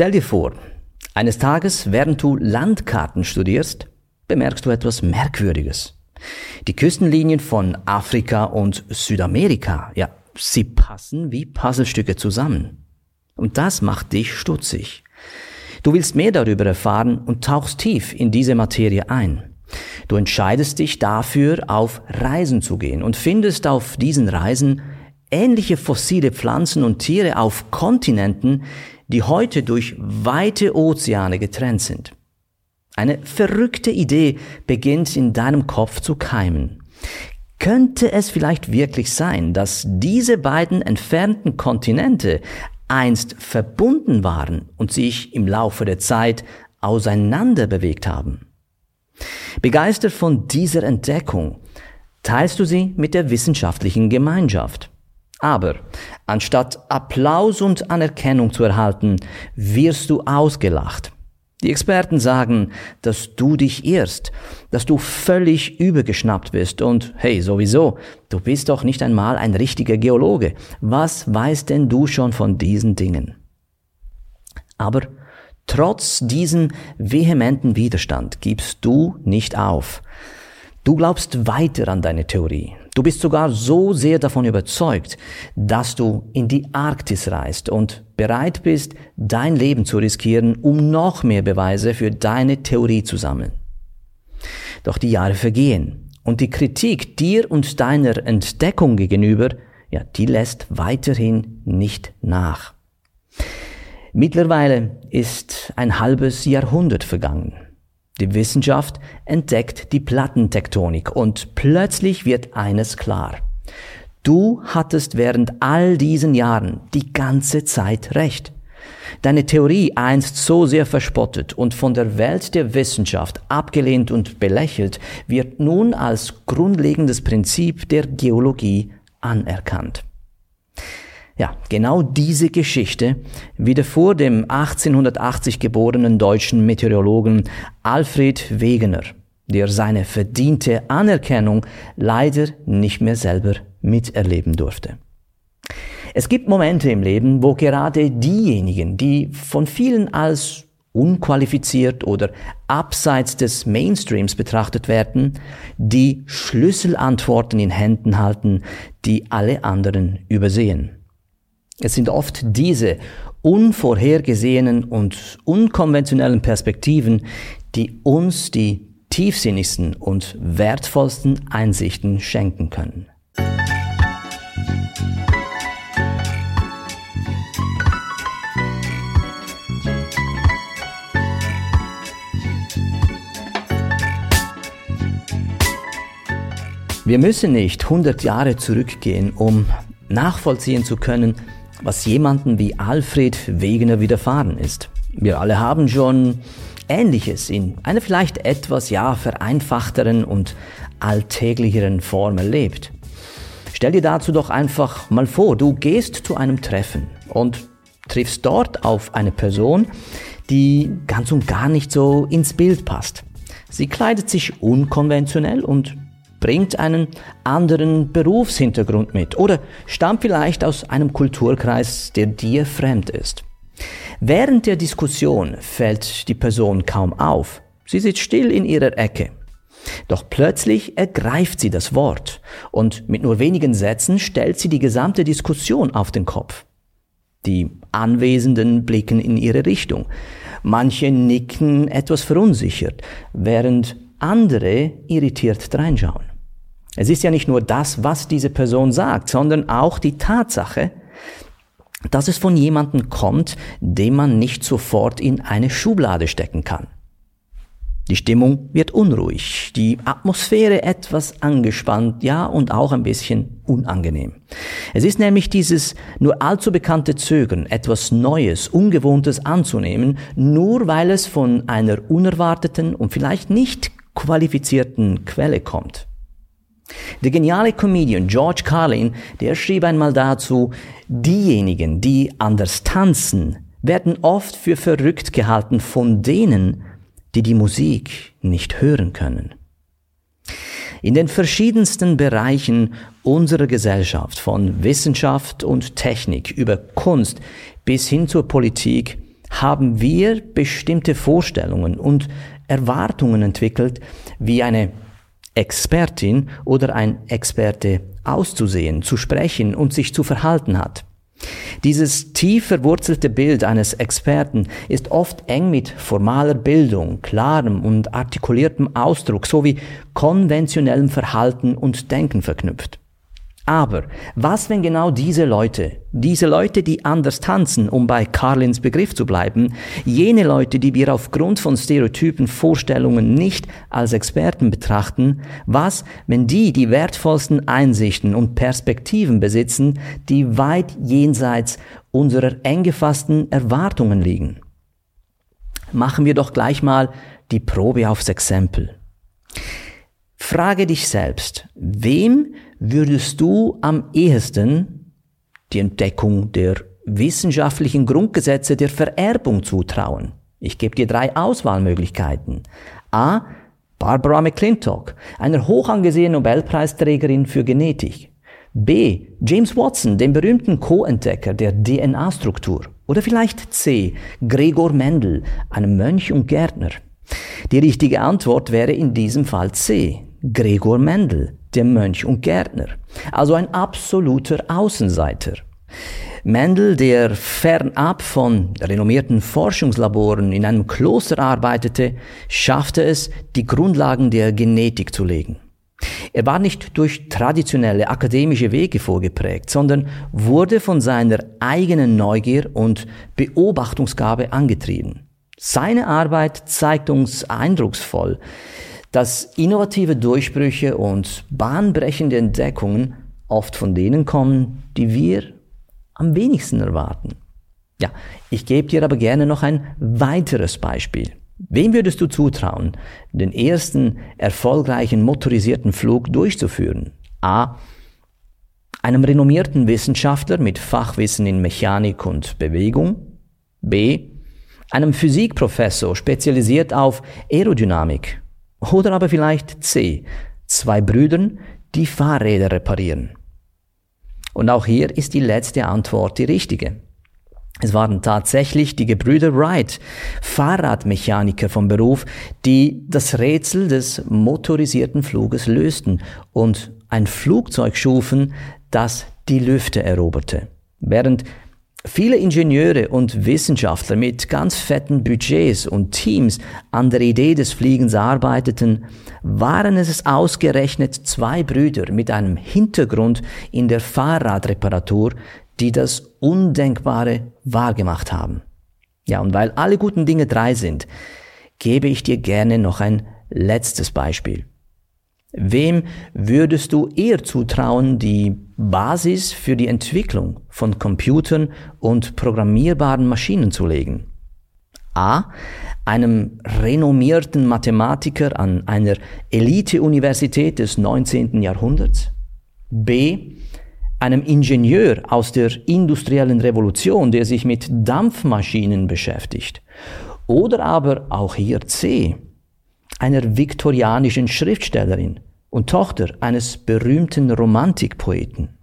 Stell dir vor, eines Tages, während du Landkarten studierst, bemerkst du etwas Merkwürdiges. Die Küstenlinien von Afrika und Südamerika, ja, sie passen wie Puzzlestücke zusammen. Und das macht dich stutzig. Du willst mehr darüber erfahren und tauchst tief in diese Materie ein. Du entscheidest dich dafür, auf Reisen zu gehen und findest auf diesen Reisen ähnliche fossile Pflanzen und Tiere auf Kontinenten, die heute durch weite Ozeane getrennt sind. Eine verrückte Idee beginnt in deinem Kopf zu keimen. Könnte es vielleicht wirklich sein, dass diese beiden entfernten Kontinente einst verbunden waren und sich im Laufe der Zeit auseinander bewegt haben? Begeistert von dieser Entdeckung teilst du sie mit der wissenschaftlichen Gemeinschaft. Aber anstatt Applaus und Anerkennung zu erhalten, wirst du ausgelacht. Die Experten sagen, dass du dich irrst, dass du völlig übergeschnappt bist und hey, sowieso, du bist doch nicht einmal ein richtiger Geologe. Was weißt denn du schon von diesen Dingen? Aber trotz diesem vehementen Widerstand gibst du nicht auf. Du glaubst weiter an deine Theorie. Du bist sogar so sehr davon überzeugt, dass du in die Arktis reist und bereit bist, dein Leben zu riskieren, um noch mehr Beweise für deine Theorie zu sammeln. Doch die Jahre vergehen und die Kritik dir und deiner Entdeckung gegenüber, ja, die lässt weiterhin nicht nach. Mittlerweile ist ein halbes Jahrhundert vergangen. Die Wissenschaft entdeckt die Plattentektonik und plötzlich wird eines klar. Du hattest während all diesen Jahren die ganze Zeit recht. Deine Theorie einst so sehr verspottet und von der Welt der Wissenschaft abgelehnt und belächelt, wird nun als grundlegendes Prinzip der Geologie anerkannt. Ja, genau diese Geschichte widerfuhr dem 1880 geborenen deutschen Meteorologen Alfred Wegener, der seine verdiente Anerkennung leider nicht mehr selber miterleben durfte. Es gibt Momente im Leben, wo gerade diejenigen, die von vielen als unqualifiziert oder abseits des Mainstreams betrachtet werden, die Schlüsselantworten in Händen halten, die alle anderen übersehen. Es sind oft diese unvorhergesehenen und unkonventionellen Perspektiven, die uns die tiefsinnigsten und wertvollsten Einsichten schenken können. Wir müssen nicht 100 Jahre zurückgehen, um nachvollziehen zu können, was jemanden wie Alfred Wegener widerfahren ist. Wir alle haben schon Ähnliches in einer vielleicht etwas ja vereinfachteren und alltäglicheren Form erlebt. Stell dir dazu doch einfach mal vor, du gehst zu einem Treffen und triffst dort auf eine Person, die ganz und gar nicht so ins Bild passt. Sie kleidet sich unkonventionell und bringt einen anderen Berufshintergrund mit oder stammt vielleicht aus einem Kulturkreis, der dir fremd ist. Während der Diskussion fällt die Person kaum auf. Sie sitzt still in ihrer Ecke. Doch plötzlich ergreift sie das Wort und mit nur wenigen Sätzen stellt sie die gesamte Diskussion auf den Kopf. Die Anwesenden blicken in ihre Richtung. Manche nicken etwas verunsichert, während andere irritiert reinschauen. Es ist ja nicht nur das, was diese Person sagt, sondern auch die Tatsache, dass es von jemandem kommt, den man nicht sofort in eine Schublade stecken kann. Die Stimmung wird unruhig, die Atmosphäre etwas angespannt, ja und auch ein bisschen unangenehm. Es ist nämlich dieses nur allzu bekannte Zögern, etwas Neues, Ungewohntes anzunehmen, nur weil es von einer unerwarteten und vielleicht nicht qualifizierten Quelle kommt. Der geniale Comedian George Carlin, der schrieb einmal dazu, diejenigen, die anders tanzen, werden oft für verrückt gehalten von denen, die die Musik nicht hören können. In den verschiedensten Bereichen unserer Gesellschaft, von Wissenschaft und Technik über Kunst bis hin zur Politik, haben wir bestimmte Vorstellungen und Erwartungen entwickelt, wie eine Expertin oder ein Experte auszusehen, zu sprechen und sich zu verhalten hat. Dieses tief verwurzelte Bild eines Experten ist oft eng mit formaler Bildung, klarem und artikuliertem Ausdruck sowie konventionellem Verhalten und Denken verknüpft. Aber was, wenn genau diese Leute, diese Leute, die anders tanzen, um bei Carlins Begriff zu bleiben, jene Leute, die wir aufgrund von stereotypen Vorstellungen nicht als Experten betrachten, was, wenn die die wertvollsten Einsichten und Perspektiven besitzen, die weit jenseits unserer eng gefassten Erwartungen liegen? Machen wir doch gleich mal die Probe aufs Exempel. Frage dich selbst, wem würdest du am ehesten die Entdeckung der wissenschaftlichen Grundgesetze der Vererbung zutrauen? Ich gebe dir drei Auswahlmöglichkeiten. A. Barbara McClintock, einer hochangesehenen Nobelpreisträgerin für Genetik. B. James Watson, dem berühmten Co-Entdecker der DNA-Struktur. Oder vielleicht C. Gregor Mendel, einem Mönch und Gärtner. Die richtige Antwort wäre in diesem Fall C. Gregor Mendel, der Mönch und Gärtner, also ein absoluter Außenseiter. Mendel, der fernab von renommierten Forschungslaboren in einem Kloster arbeitete, schaffte es, die Grundlagen der Genetik zu legen. Er war nicht durch traditionelle akademische Wege vorgeprägt, sondern wurde von seiner eigenen Neugier und Beobachtungsgabe angetrieben. Seine Arbeit zeigt uns eindrucksvoll, dass innovative Durchbrüche und bahnbrechende Entdeckungen oft von denen kommen, die wir am wenigsten erwarten. Ja, ich gebe dir aber gerne noch ein weiteres Beispiel. Wem würdest du zutrauen, den ersten erfolgreichen motorisierten Flug durchzuführen? A. Einem renommierten Wissenschaftler mit Fachwissen in Mechanik und Bewegung. B. Einem Physikprofessor spezialisiert auf Aerodynamik. Oder aber vielleicht C. Zwei Brüdern, die Fahrräder reparieren. Und auch hier ist die letzte Antwort die richtige. Es waren tatsächlich die Gebrüder Wright, Fahrradmechaniker vom Beruf, die das Rätsel des motorisierten Fluges lösten und ein Flugzeug schufen, das die Lüfte eroberte. Während Viele Ingenieure und Wissenschaftler mit ganz fetten Budgets und Teams an der Idee des Fliegens arbeiteten, waren es ausgerechnet zwei Brüder mit einem Hintergrund in der Fahrradreparatur, die das Undenkbare wahrgemacht haben. Ja, und weil alle guten Dinge drei sind, gebe ich dir gerne noch ein letztes Beispiel. Wem würdest du eher zutrauen, die Basis für die Entwicklung von Computern und programmierbaren Maschinen zu legen? A. Einem renommierten Mathematiker an einer Elite-Universität des 19. Jahrhunderts? B. Einem Ingenieur aus der industriellen Revolution, der sich mit Dampfmaschinen beschäftigt? Oder aber auch hier C einer viktorianischen Schriftstellerin und Tochter eines berühmten Romantikpoeten.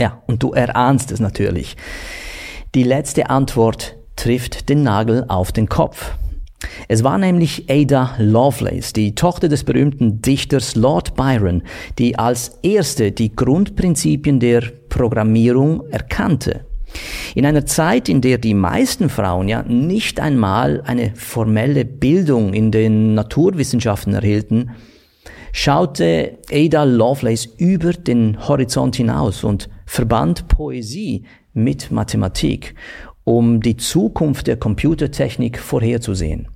Ja, und du erahnst es natürlich. Die letzte Antwort trifft den Nagel auf den Kopf. Es war nämlich Ada Lovelace, die Tochter des berühmten Dichters Lord Byron, die als erste die Grundprinzipien der Programmierung erkannte. In einer Zeit, in der die meisten Frauen ja nicht einmal eine formelle Bildung in den Naturwissenschaften erhielten, schaute Ada Lovelace über den Horizont hinaus und verband Poesie mit Mathematik, um die Zukunft der Computertechnik vorherzusehen.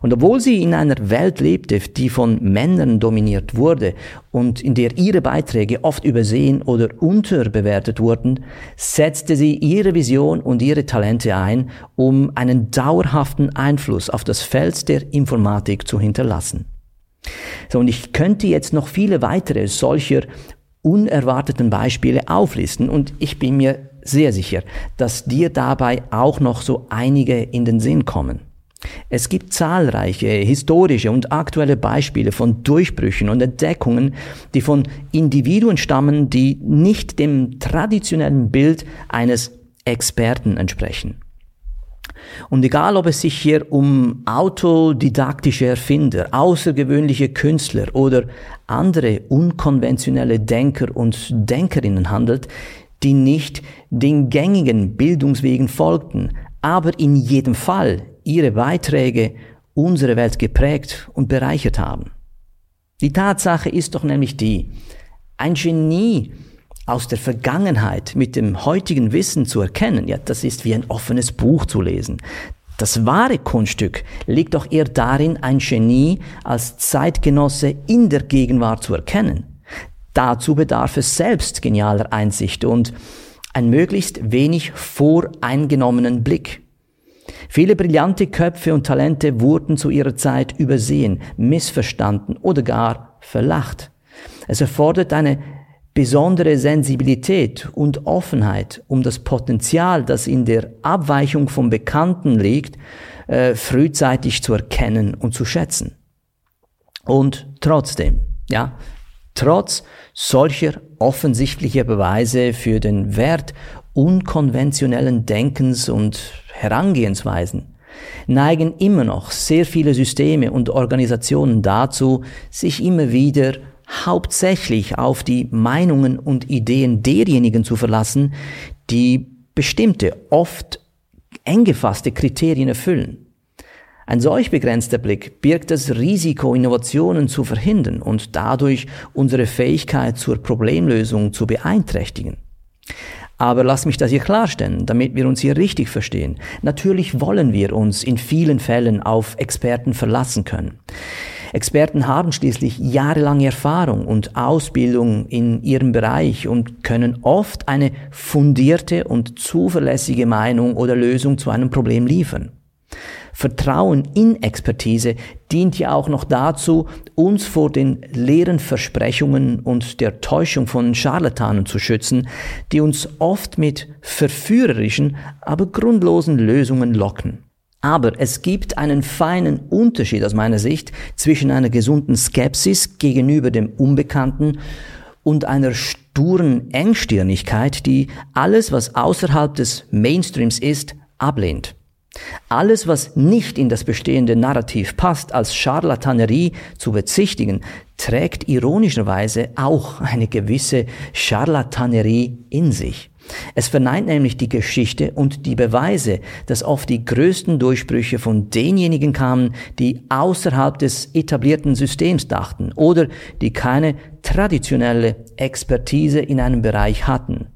Und obwohl sie in einer Welt lebte, die von Männern dominiert wurde und in der ihre Beiträge oft übersehen oder unterbewertet wurden, setzte sie ihre Vision und ihre Talente ein, um einen dauerhaften Einfluss auf das Feld der Informatik zu hinterlassen. So, und ich könnte jetzt noch viele weitere solcher unerwarteten Beispiele auflisten und ich bin mir sehr sicher, dass dir dabei auch noch so einige in den Sinn kommen. Es gibt zahlreiche historische und aktuelle Beispiele von Durchbrüchen und Entdeckungen, die von Individuen stammen, die nicht dem traditionellen Bild eines Experten entsprechen. Und egal, ob es sich hier um autodidaktische Erfinder, außergewöhnliche Künstler oder andere unkonventionelle Denker und Denkerinnen handelt, die nicht den gängigen Bildungswegen folgten, aber in jedem Fall ihre Beiträge unsere Welt geprägt und bereichert haben. Die Tatsache ist doch nämlich die, ein Genie aus der Vergangenheit mit dem heutigen Wissen zu erkennen, ja, das ist wie ein offenes Buch zu lesen. Das wahre Kunststück liegt doch eher darin, ein Genie als Zeitgenosse in der Gegenwart zu erkennen. Dazu bedarf es selbst genialer Einsicht und ein möglichst wenig voreingenommenen Blick. Viele brillante Köpfe und Talente wurden zu ihrer Zeit übersehen, missverstanden oder gar verlacht. Es erfordert eine besondere Sensibilität und Offenheit, um das Potenzial, das in der Abweichung vom Bekannten liegt, äh, frühzeitig zu erkennen und zu schätzen. Und trotzdem, ja, trotz solcher offensichtlicher Beweise für den Wert unkonventionellen Denkens und Herangehensweisen, neigen immer noch sehr viele Systeme und Organisationen dazu, sich immer wieder hauptsächlich auf die Meinungen und Ideen derjenigen zu verlassen, die bestimmte, oft eng gefasste Kriterien erfüllen. Ein solch begrenzter Blick birgt das Risiko, Innovationen zu verhindern und dadurch unsere Fähigkeit zur Problemlösung zu beeinträchtigen. Aber lass mich das hier klarstellen, damit wir uns hier richtig verstehen. Natürlich wollen wir uns in vielen Fällen auf Experten verlassen können. Experten haben schließlich jahrelange Erfahrung und Ausbildung in ihrem Bereich und können oft eine fundierte und zuverlässige Meinung oder Lösung zu einem Problem liefern. Vertrauen in Expertise dient ja auch noch dazu, uns vor den leeren Versprechungen und der Täuschung von Scharlatanen zu schützen, die uns oft mit verführerischen, aber grundlosen Lösungen locken. Aber es gibt einen feinen Unterschied aus meiner Sicht zwischen einer gesunden Skepsis gegenüber dem Unbekannten und einer sturen Engstirnigkeit, die alles, was außerhalb des Mainstreams ist, ablehnt. Alles, was nicht in das bestehende Narrativ passt, als Charlatanerie zu bezichtigen, trägt ironischerweise auch eine gewisse Charlatanerie in sich. Es verneint nämlich die Geschichte und die Beweise, dass oft die größten Durchbrüche von denjenigen kamen, die außerhalb des etablierten Systems dachten oder die keine traditionelle Expertise in einem Bereich hatten.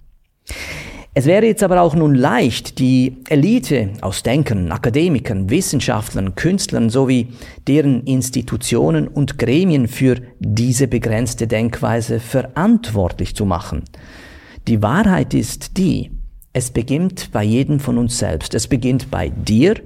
Es wäre jetzt aber auch nun leicht, die Elite aus Denkern, Akademikern, Wissenschaftlern, Künstlern sowie deren Institutionen und Gremien für diese begrenzte Denkweise verantwortlich zu machen. Die Wahrheit ist die, es beginnt bei jedem von uns selbst. Es beginnt bei dir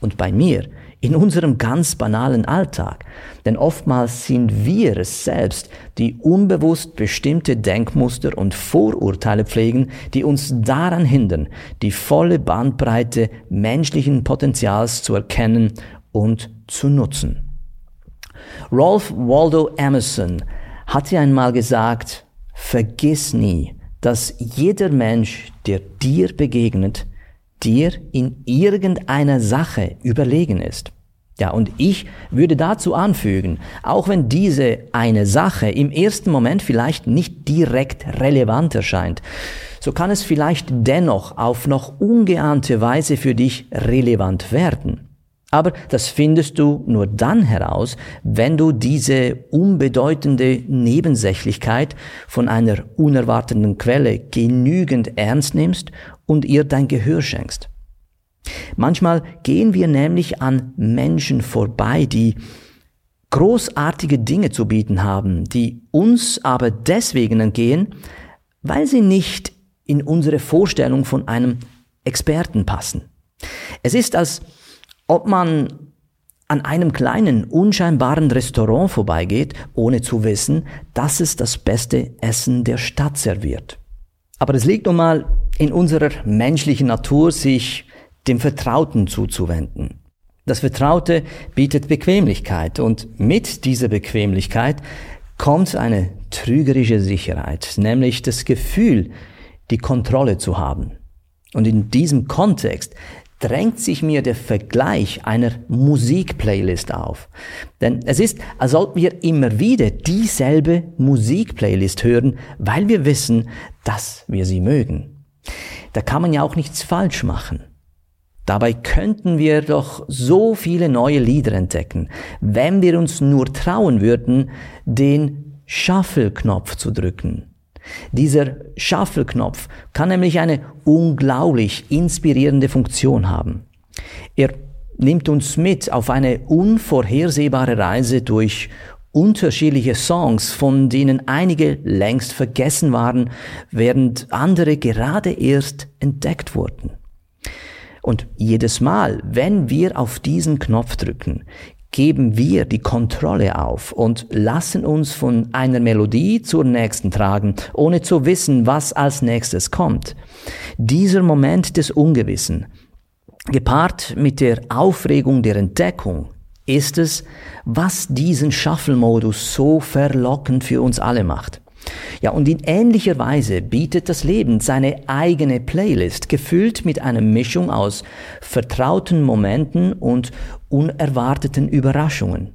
und bei mir, in unserem ganz banalen Alltag. Denn oftmals sind wir es selbst, die unbewusst bestimmte Denkmuster und Vorurteile pflegen, die uns daran hindern, die volle Bandbreite menschlichen Potenzials zu erkennen und zu nutzen. Ralph Waldo Emerson hatte einmal gesagt, vergiss nie, dass jeder Mensch, der dir begegnet, dir in irgendeiner Sache überlegen ist. Ja, und ich würde dazu anfügen, auch wenn diese eine Sache im ersten Moment vielleicht nicht direkt relevant erscheint, so kann es vielleicht dennoch auf noch ungeahnte Weise für dich relevant werden. Aber das findest du nur dann heraus, wenn du diese unbedeutende Nebensächlichkeit von einer unerwarteten Quelle genügend ernst nimmst und ihr dein Gehör schenkst. Manchmal gehen wir nämlich an Menschen vorbei, die großartige Dinge zu bieten haben, die uns aber deswegen entgehen, weil sie nicht in unsere Vorstellung von einem Experten passen. Es ist, als ob man an einem kleinen, unscheinbaren Restaurant vorbeigeht, ohne zu wissen, dass es das beste Essen der Stadt serviert. Aber es liegt nun mal in unserer menschlichen Natur, sich dem Vertrauten zuzuwenden. Das Vertraute bietet Bequemlichkeit und mit dieser Bequemlichkeit kommt eine trügerische Sicherheit, nämlich das Gefühl, die Kontrolle zu haben. Und in diesem Kontext drängt sich mir der Vergleich einer Musikplaylist auf. Denn es ist, als sollten wir immer wieder dieselbe Musikplaylist hören, weil wir wissen, dass wir sie mögen. Da kann man ja auch nichts falsch machen. Dabei könnten wir doch so viele neue Lieder entdecken, wenn wir uns nur trauen würden, den Shuffle-Knopf zu drücken. Dieser Shuffle-Knopf kann nämlich eine unglaublich inspirierende Funktion haben. Er nimmt uns mit auf eine unvorhersehbare Reise durch unterschiedliche Songs, von denen einige längst vergessen waren, während andere gerade erst entdeckt wurden. Und jedes Mal, wenn wir auf diesen Knopf drücken, geben wir die Kontrolle auf und lassen uns von einer Melodie zur nächsten tragen, ohne zu wissen, was als nächstes kommt. Dieser Moment des Ungewissen, gepaart mit der Aufregung der Entdeckung, ist es, was diesen Shuffle-Modus so verlockend für uns alle macht. Ja, und in ähnlicher Weise bietet das Leben seine eigene Playlist, gefüllt mit einer Mischung aus vertrauten Momenten und unerwarteten Überraschungen.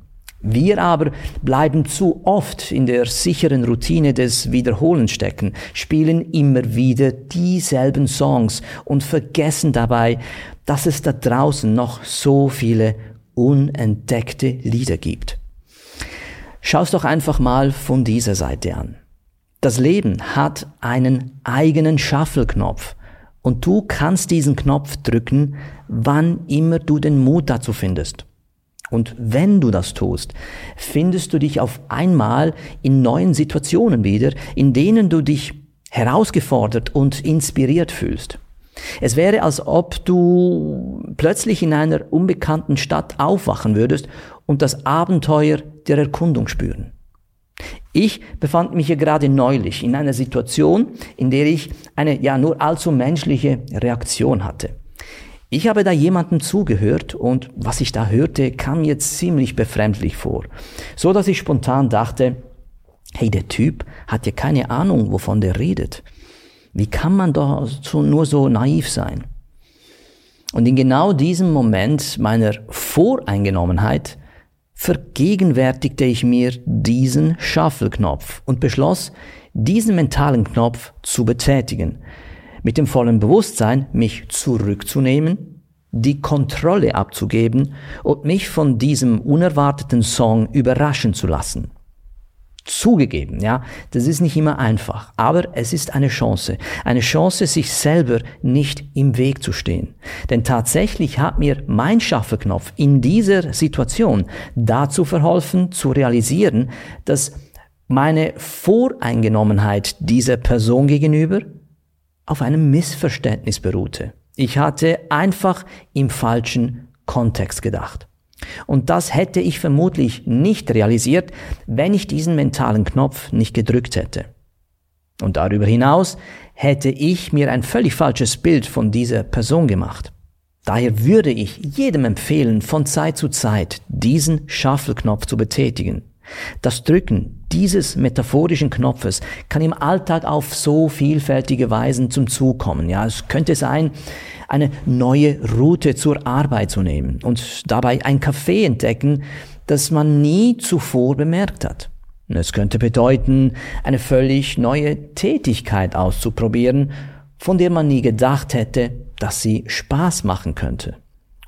Wir aber bleiben zu oft in der sicheren Routine des Wiederholens stecken, spielen immer wieder dieselben Songs und vergessen dabei, dass es da draußen noch so viele unentdeckte Lieder gibt. Schau's doch einfach mal von dieser Seite an. Das Leben hat einen eigenen Shuffle-Knopf und du kannst diesen Knopf drücken, wann immer du den Mut dazu findest. Und wenn du das tust, findest du dich auf einmal in neuen Situationen wieder, in denen du dich herausgefordert und inspiriert fühlst. Es wäre, als ob du plötzlich in einer unbekannten Stadt aufwachen würdest und das Abenteuer der Erkundung spüren. Ich befand mich hier gerade neulich in einer Situation, in der ich eine ja nur allzu menschliche Reaktion hatte. Ich habe da jemandem zugehört und was ich da hörte, kam mir ziemlich befremdlich vor. So dass ich spontan dachte, hey, der Typ hat ja keine Ahnung, wovon der redet. Wie kann man doch nur so naiv sein? Und in genau diesem Moment meiner Voreingenommenheit vergegenwärtigte ich mir diesen Shuffle-Knopf und beschloss, diesen mentalen Knopf zu betätigen, mit dem vollen Bewusstsein, mich zurückzunehmen, die Kontrolle abzugeben und mich von diesem unerwarteten Song überraschen zu lassen. Zugegeben, ja, das ist nicht immer einfach, aber es ist eine Chance, eine Chance, sich selber nicht im Weg zu stehen. Denn tatsächlich hat mir mein Schaffeknopf in dieser Situation dazu verholfen, zu realisieren, dass meine Voreingenommenheit dieser Person gegenüber auf einem Missverständnis beruhte. Ich hatte einfach im falschen Kontext gedacht. Und das hätte ich vermutlich nicht realisiert, wenn ich diesen mentalen Knopf nicht gedrückt hätte. Und darüber hinaus hätte ich mir ein völlig falsches Bild von dieser Person gemacht. Daher würde ich jedem empfehlen, von Zeit zu Zeit diesen Shuffle-Knopf zu betätigen. Das Drücken dieses metaphorischen Knopfes kann im Alltag auf so vielfältige Weisen zum Zug kommen. Ja, es könnte sein, eine neue Route zur Arbeit zu nehmen und dabei ein Café entdecken, das man nie zuvor bemerkt hat. Es könnte bedeuten, eine völlig neue Tätigkeit auszuprobieren, von der man nie gedacht hätte, dass sie Spaß machen könnte.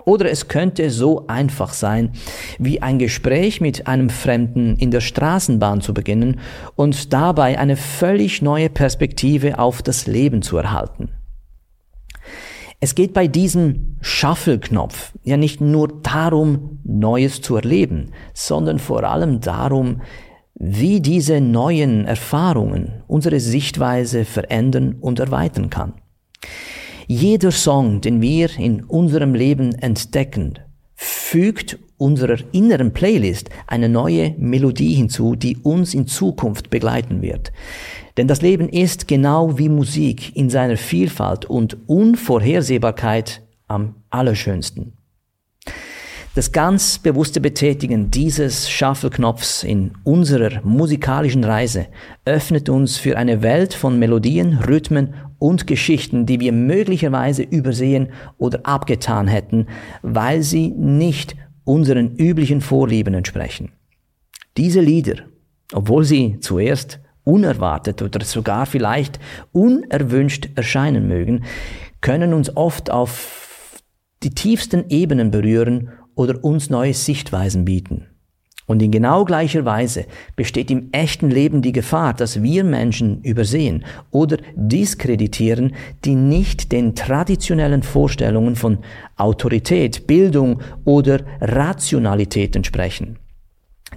Oder es könnte so einfach sein, wie ein Gespräch mit einem Fremden in der Straßenbahn zu beginnen und dabei eine völlig neue Perspektive auf das Leben zu erhalten. Es geht bei diesem Shuffle-Knopf ja nicht nur darum, Neues zu erleben, sondern vor allem darum, wie diese neuen Erfahrungen unsere Sichtweise verändern und erweitern kann. Jeder Song, den wir in unserem Leben entdecken, fügt unserer inneren Playlist eine neue Melodie hinzu, die uns in Zukunft begleiten wird. Denn das Leben ist genau wie Musik in seiner Vielfalt und Unvorhersehbarkeit am allerschönsten. Das ganz bewusste Betätigen dieses Shuffle-Knopfs in unserer musikalischen Reise öffnet uns für eine Welt von Melodien, Rhythmen und Geschichten, die wir möglicherweise übersehen oder abgetan hätten, weil sie nicht unseren üblichen Vorlieben entsprechen. Diese Lieder, obwohl sie zuerst unerwartet oder sogar vielleicht unerwünscht erscheinen mögen, können uns oft auf die tiefsten Ebenen berühren oder uns neue Sichtweisen bieten. Und in genau gleicher Weise besteht im echten Leben die Gefahr, dass wir Menschen übersehen oder diskreditieren, die nicht den traditionellen Vorstellungen von Autorität, Bildung oder Rationalität entsprechen.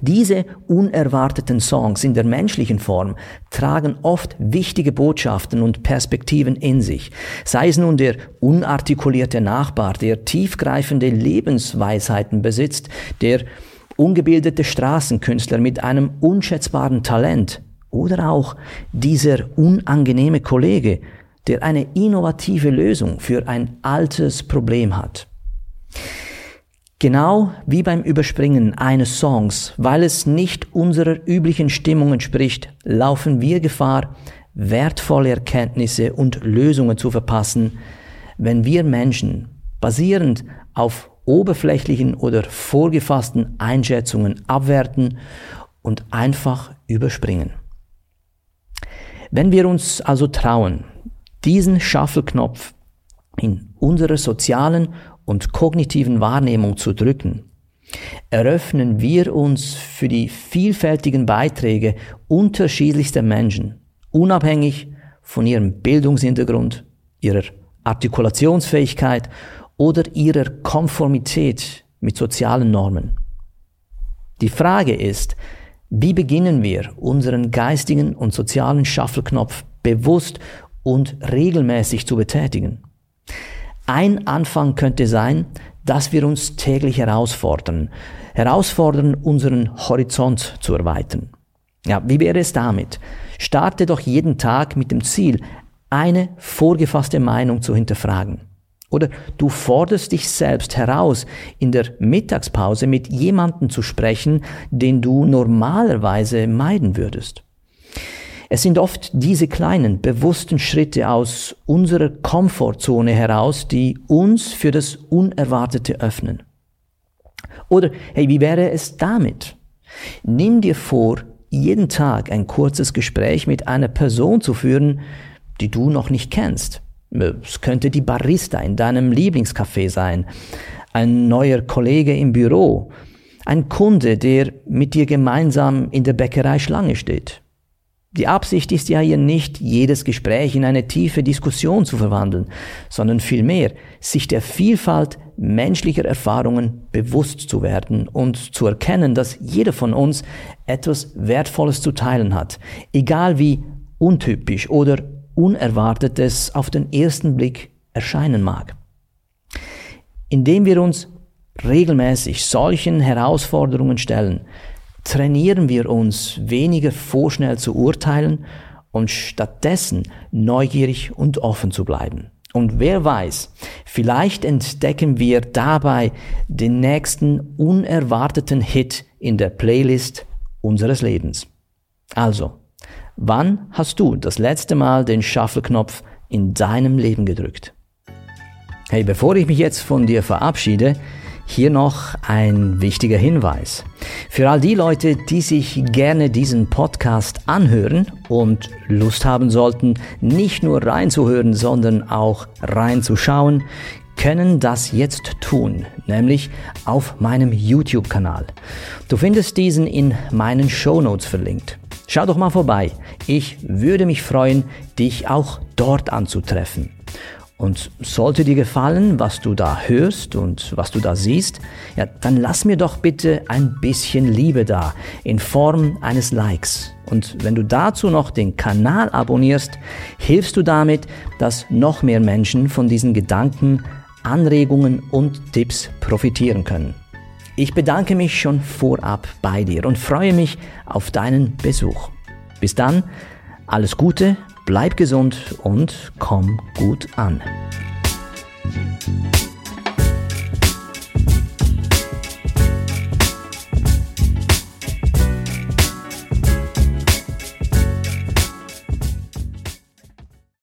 Diese unerwarteten Songs in der menschlichen Form tragen oft wichtige Botschaften und Perspektiven in sich, sei es nun der unartikulierte Nachbar, der tiefgreifende Lebensweisheiten besitzt, der ungebildete Straßenkünstler mit einem unschätzbaren Talent oder auch dieser unangenehme Kollege, der eine innovative Lösung für ein altes Problem hat. Genau wie beim Überspringen eines Songs, weil es nicht unserer üblichen Stimmung entspricht, laufen wir Gefahr, wertvolle Erkenntnisse und Lösungen zu verpassen, wenn wir Menschen basierend auf oberflächlichen oder vorgefassten Einschätzungen abwerten und einfach überspringen. Wenn wir uns also trauen, diesen Schaffelknopf in unserer sozialen und kognitiven Wahrnehmung zu drücken, eröffnen wir uns für die vielfältigen Beiträge unterschiedlichster Menschen, unabhängig von ihrem Bildungshintergrund, ihrer Artikulationsfähigkeit oder ihrer Konformität mit sozialen Normen. Die Frage ist, wie beginnen wir unseren geistigen und sozialen Schaffelknopf bewusst und regelmäßig zu betätigen? Ein Anfang könnte sein, dass wir uns täglich herausfordern, herausfordern, unseren Horizont zu erweitern. Ja, wie wäre es damit? Starte doch jeden Tag mit dem Ziel, eine vorgefasste Meinung zu hinterfragen. Oder du forderst dich selbst heraus, in der Mittagspause mit jemandem zu sprechen, den du normalerweise meiden würdest. Es sind oft diese kleinen, bewussten Schritte aus unserer Komfortzone heraus, die uns für das Unerwartete öffnen. Oder, hey, wie wäre es damit? Nimm dir vor, jeden Tag ein kurzes Gespräch mit einer Person zu führen, die du noch nicht kennst. Es könnte die Barista in deinem Lieblingscafé sein, ein neuer Kollege im Büro, ein Kunde, der mit dir gemeinsam in der Bäckerei Schlange steht. Die Absicht ist ja hier nicht, jedes Gespräch in eine tiefe Diskussion zu verwandeln, sondern vielmehr, sich der Vielfalt menschlicher Erfahrungen bewusst zu werden und zu erkennen, dass jeder von uns etwas Wertvolles zu teilen hat, egal wie untypisch oder Unerwartetes auf den ersten Blick erscheinen mag. Indem wir uns regelmäßig solchen Herausforderungen stellen, trainieren wir uns weniger vorschnell zu urteilen und stattdessen neugierig und offen zu bleiben. Und wer weiß, vielleicht entdecken wir dabei den nächsten unerwarteten Hit in der Playlist unseres Lebens. Also, Wann hast du das letzte Mal den Shuffle-Knopf in deinem Leben gedrückt? Hey, bevor ich mich jetzt von dir verabschiede, hier noch ein wichtiger Hinweis. Für all die Leute, die sich gerne diesen Podcast anhören und Lust haben sollten, nicht nur reinzuhören, sondern auch reinzuschauen, können das jetzt tun, nämlich auf meinem YouTube-Kanal. Du findest diesen in meinen Show Notes verlinkt. Schau doch mal vorbei. Ich würde mich freuen, dich auch dort anzutreffen. Und sollte dir gefallen, was du da hörst und was du da siehst, ja, dann lass mir doch bitte ein bisschen Liebe da in Form eines Likes. Und wenn du dazu noch den Kanal abonnierst, hilfst du damit, dass noch mehr Menschen von diesen Gedanken, Anregungen und Tipps profitieren können. Ich bedanke mich schon vorab bei dir und freue mich auf deinen Besuch. Bis dann, alles Gute, bleib gesund und komm gut an.